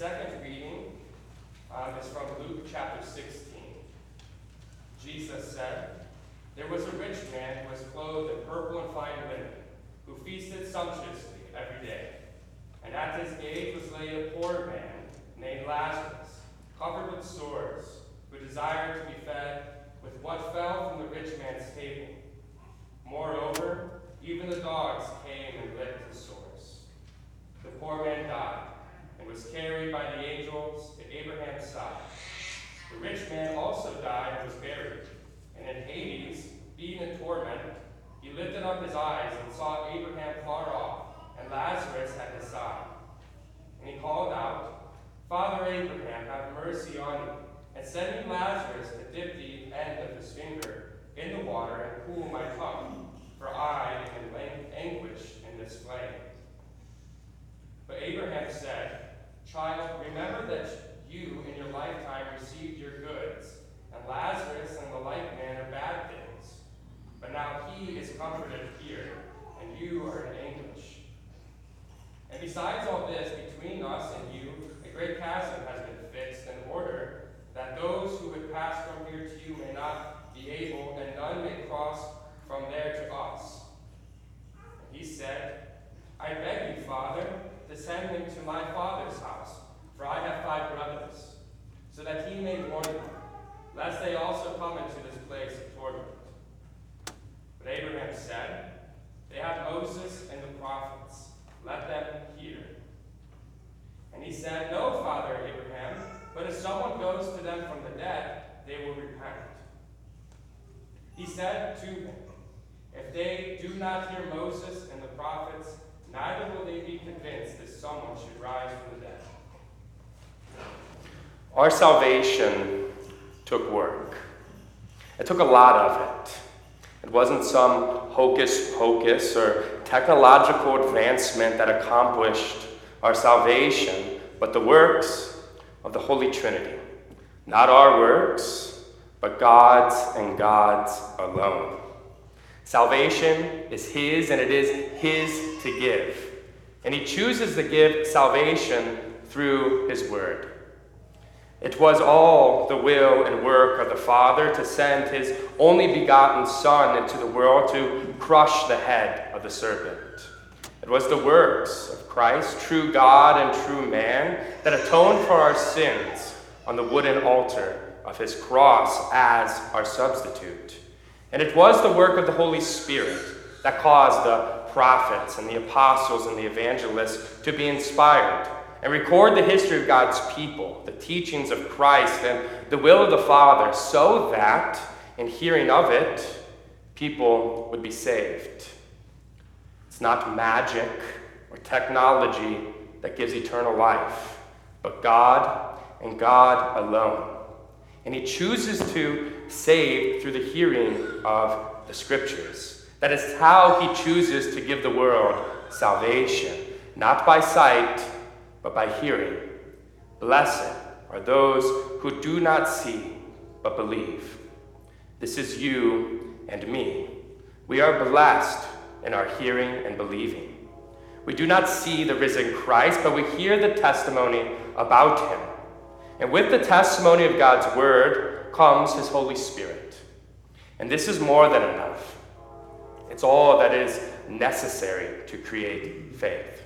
second reading uh, is from Luke chapter 16. Jesus said, There was a rich man who was clothed in purple and fine linen, who feasted sumptuously every day. And at his gate was laid a poor man named Lazarus, covered with sores, who desired to be fed with what fell from the rich man's table. Moreover, even the dogs came and licked his sores. The poor man died and was carried by the angels to Abraham's side. The rich man also died and was buried. And in Hades, being in torment, he lifted up his eyes and saw Abraham far off, and Lazarus at his side. And he called out, Father Abraham, have mercy on me, and send me Lazarus to dip the end of his finger in the water and cool my tongue, for I am in anguish in this flame. But Abraham said, Child, remember that you in your lifetime received your goods, and Lazarus and the like man are bad things. But now he is comforted here, and you are in anguish. And besides all this, between us and you, a great chasm has been fixed in order that those who would pass from here to you may not be able, and none may cross from there to us. And he said, I beg you, Father, to send him to my father's house, for I have five brothers, so that he may warn them, lest they also come into this place of torment. But Abraham said, They have Moses and the prophets, let them hear. And he said, No, Father Abraham, but if someone goes to them from the dead, they will repent. He said to them, If they do not hear Moses and the prophets, neither will they be convinced that someone should rise from the dead. Our salvation took work. It took a lot of it. It wasn't some hocus pocus or technological advancement that accomplished our salvation, but the works of the Holy Trinity. Not our works, but God's and God's alone. Salvation is His, and it is His to give. And He chooses to give salvation through His Word. It was all the will and work of the Father to send His only begotten Son into the world to crush the head of the serpent. It was the works of Christ, true God and true man, that atoned for our sins on the wooden altar of His cross as our substitute. And it was the work of the Holy Spirit that caused the prophets and the apostles and the evangelists to be inspired and record the history of God's people, the teachings of Christ, and the will of the Father, so that, in hearing of it, people would be saved. It's not magic or technology that gives eternal life, but God and God alone. And He chooses to save through the hearing of the Scriptures. That is how He chooses to give the world salvation, not by sight but by hearing. Blessed are those who do not see, but believe. This is you and me. We are blessed in our hearing and believing. We do not see the risen Christ, but we hear the testimony about him. And with the testimony of God's word comes his Holy Spirit. And this is more than enough. It's all that is necessary to create faith.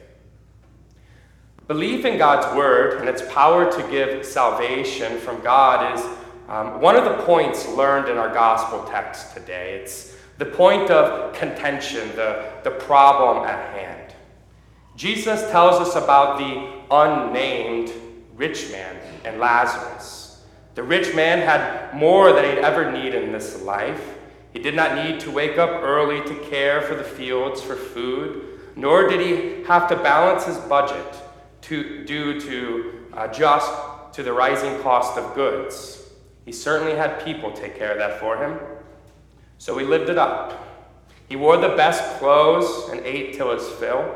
Belief in God's word and its power to give salvation from God is um, one of the points learned in our gospel text today. It's the point of contention, the, the problem at hand. Jesus tells us about the unnamed rich man and Lazarus. The rich man had more than he'd ever need in this life. He did not need to wake up early to care for the fields for food, nor did he have to balance his budget to, due to uh, to the rising cost of goods. He certainly had people take care of that for him. So he lived it up. He wore the best clothes and ate till his fill.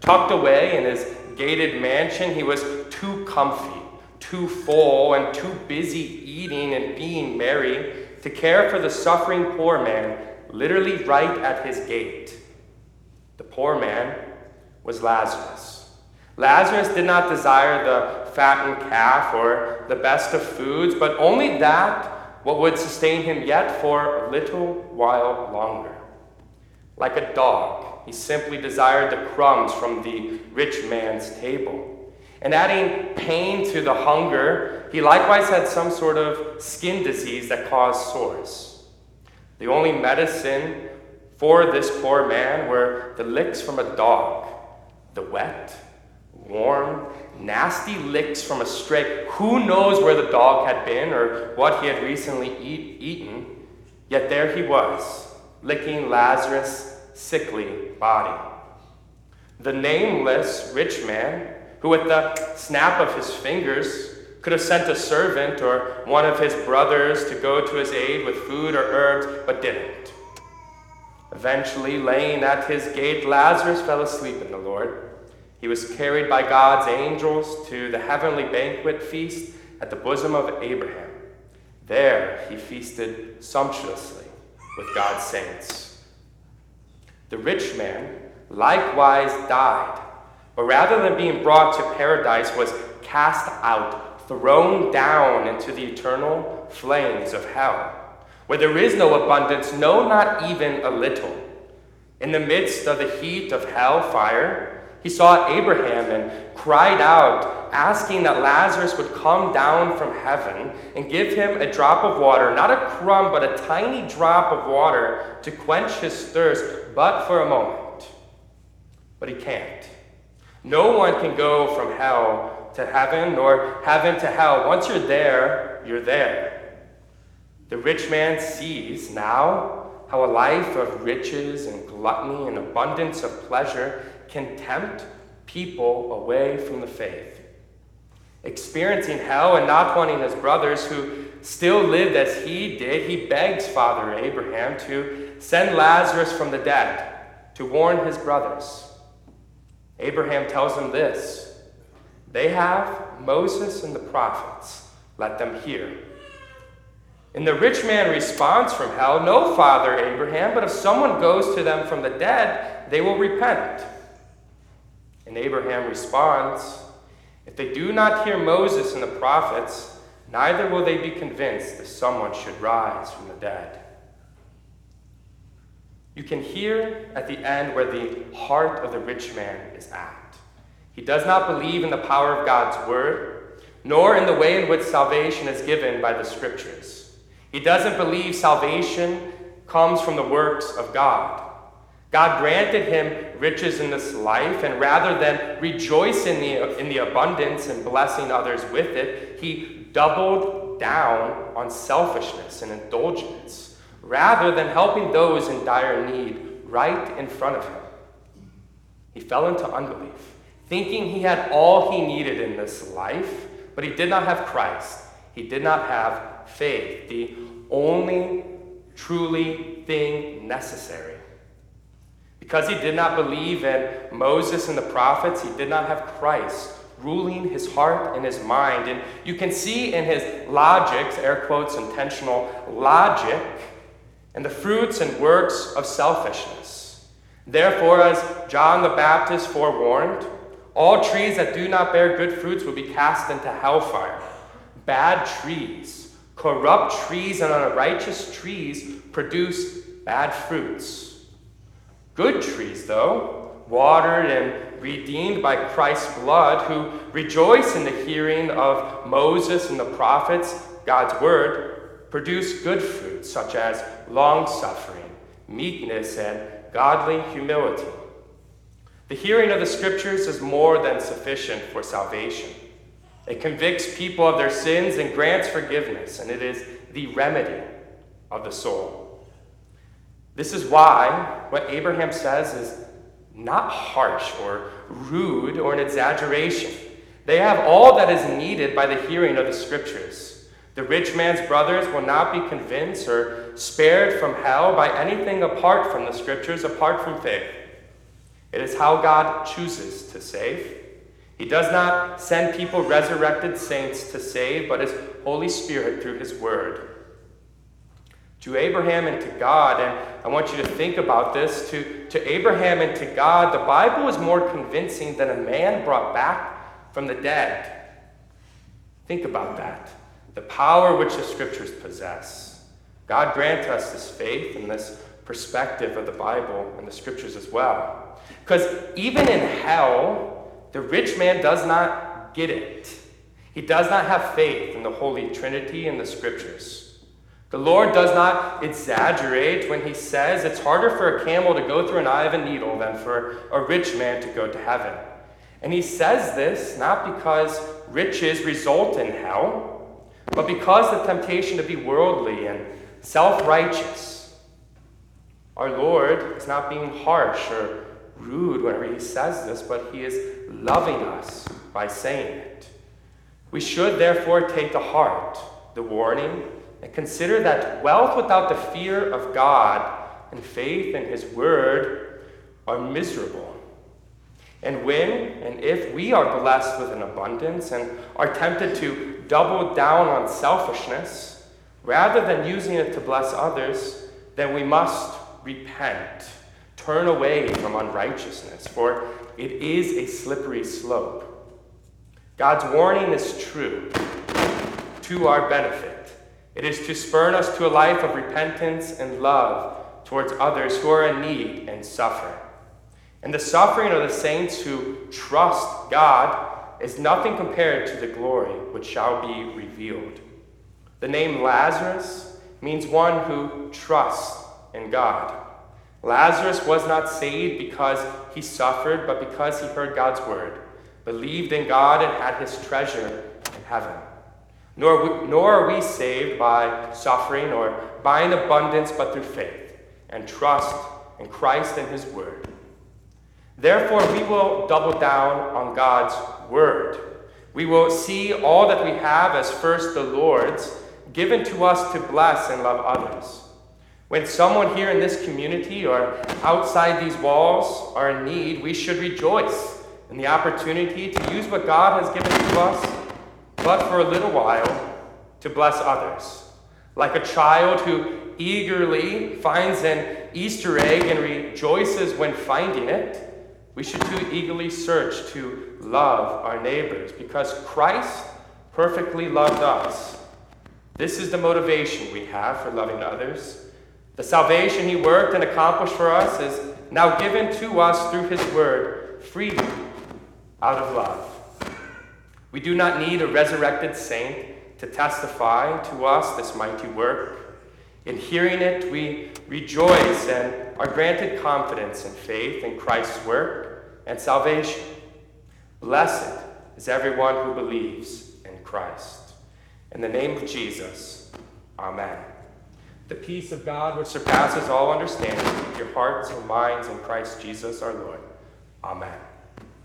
Tucked away in his gated mansion, he was too comfy, too full, and too busy eating and being merry to care for the suffering poor man literally right at his gate. The poor man was Lazarus. Lazarus did not desire the fattened calf or the best of foods, but only that what would sustain him yet for a little while longer. Like a dog, he simply desired the crumbs from the rich man's table. And adding pain to the hunger, he likewise had some sort of skin disease that caused sores. The only medicine for this poor man were the licks from a dog, the wet, warm, nasty licks from a stray. Who knows where the dog had been or what he had recently eat, eaten? Yet there he was, licking Lazarus' sickly body. The nameless rich man, who with the snap of his fingers could have sent a servant or one of his brothers to go to his aid with food or herbs, but didn't. Eventually, laying at his gate, Lazarus fell asleep in the Lord. He was carried by God's angels to the heavenly banquet feast at the bosom of Abraham. There he feasted sumptuously with God's saints. The rich man likewise died, but rather than being brought to paradise, was cast out, thrown down into the eternal flames of hell, where there is no abundance, no, not even a little. In the midst of the heat of hell fire, he saw Abraham and cried out, asking that Lazarus would come down from heaven and give him a drop of water, not a crumb, but a tiny drop of water to quench his thirst, but for a moment. But he can't. No one can go from hell to heaven nor heaven to hell. Once you're there, you're there. The rich man sees now how a life of riches and gluttony and abundance of pleasure can tempt people away from the faith. Experiencing hell and not wanting his brothers who still lived as he did, he begs Father Abraham to send Lazarus from the dead to warn his brothers. Abraham tells him this They have Moses and the prophets, let them hear. And the rich man responds from hell, No, Father Abraham, but if someone goes to them from the dead, they will repent. And Abraham responds, If they do not hear Moses and the prophets, neither will they be convinced that someone should rise from the dead. You can hear at the end where the heart of the rich man is at. He does not believe in the power of God's word, nor in the way in which salvation is given by the scriptures. He doesn't believe salvation comes from the works of God. God granted him riches in this life, and rather than rejoice in the, in the abundance and blessing others with it, he doubled down on selfishness and indulgence, rather than helping those in dire need right in front of him. He fell into unbelief, thinking he had all he needed in this life, but he did not have Christ. He did not have faith, the only truly thing necessary because he did not believe in Moses and the prophets, he did not have Christ ruling his heart and his mind. And you can see in his logics, air quotes, intentional logic, and the fruits and works of selfishness. Therefore, as John the Baptist forewarned, all trees that do not bear good fruits will be cast into hellfire. Bad trees, corrupt trees, and unrighteous trees produce bad fruits. Good trees, though, watered and redeemed by Christ's blood, who rejoice in the hearing of Moses and the prophets, God's word, produce good fruit, such as long suffering, meekness, and godly humility. The hearing of the scriptures is more than sufficient for salvation. It convicts people of their sins and grants forgiveness, and it is the remedy of the soul. This is why what Abraham says is not harsh or rude or an exaggeration. They have all that is needed by the hearing of the scriptures. The rich man's brothers will not be convinced or spared from hell by anything apart from the scriptures, apart from faith. It is how God chooses to save. He does not send people, resurrected saints, to save, but His Holy Spirit through His Word to Abraham and to God. And I want you to think about this. To, to Abraham and to God, the Bible is more convincing than a man brought back from the dead. Think about that. The power which the scriptures possess. God grant us this faith and this perspective of the Bible and the scriptures as well. Because even in hell, the rich man does not get it. He does not have faith in the Holy Trinity and the scriptures. The Lord does not exaggerate when he says it's harder for a camel to go through an eye of a needle than for a rich man to go to heaven. And he says this not because riches result in hell, but because the temptation to be worldly and self righteous. Our Lord is not being harsh or rude whenever he says this, but he is loving us by saying it. We should therefore take to heart the warning and consider that wealth without the fear of God and faith in his word are miserable. And when and if we are blessed with an abundance and are tempted to double down on selfishness, rather than using it to bless others, then we must repent, turn away from unrighteousness, for it is a slippery slope. God's warning is true to our benefit. It is to spur us to a life of repentance and love towards others who are in need and suffer. And the suffering of the saints who trust God is nothing compared to the glory which shall be revealed. The name Lazarus means one who trusts in God. Lazarus was not saved because he suffered, but because he heard God's word, believed in God, and had his treasure in heaven. Nor, nor are we saved by suffering or by an abundance, but through faith and trust in Christ and his word. Therefore, we will double down on God's word. We will see all that we have as first the Lord's, given to us to bless and love others. When someone here in this community or outside these walls are in need, we should rejoice in the opportunity to use what God has given to us, but for a little while, to bless others. Like a child who eagerly finds an Easter egg and rejoices when finding it, we should too eagerly search to love our neighbors because Christ perfectly loved us. This is the motivation we have for loving others. The salvation he worked and accomplished for us is now given to us through his word freely out of love. We do not need a resurrected saint to testify to us this mighty work. In hearing it, we rejoice and are granted confidence and faith in Christ's work and salvation. Blessed is everyone who believes in Christ. In the name of Jesus, Amen. The peace of God, which surpasses all understanding, keep your hearts and minds in Christ Jesus our Lord. Amen.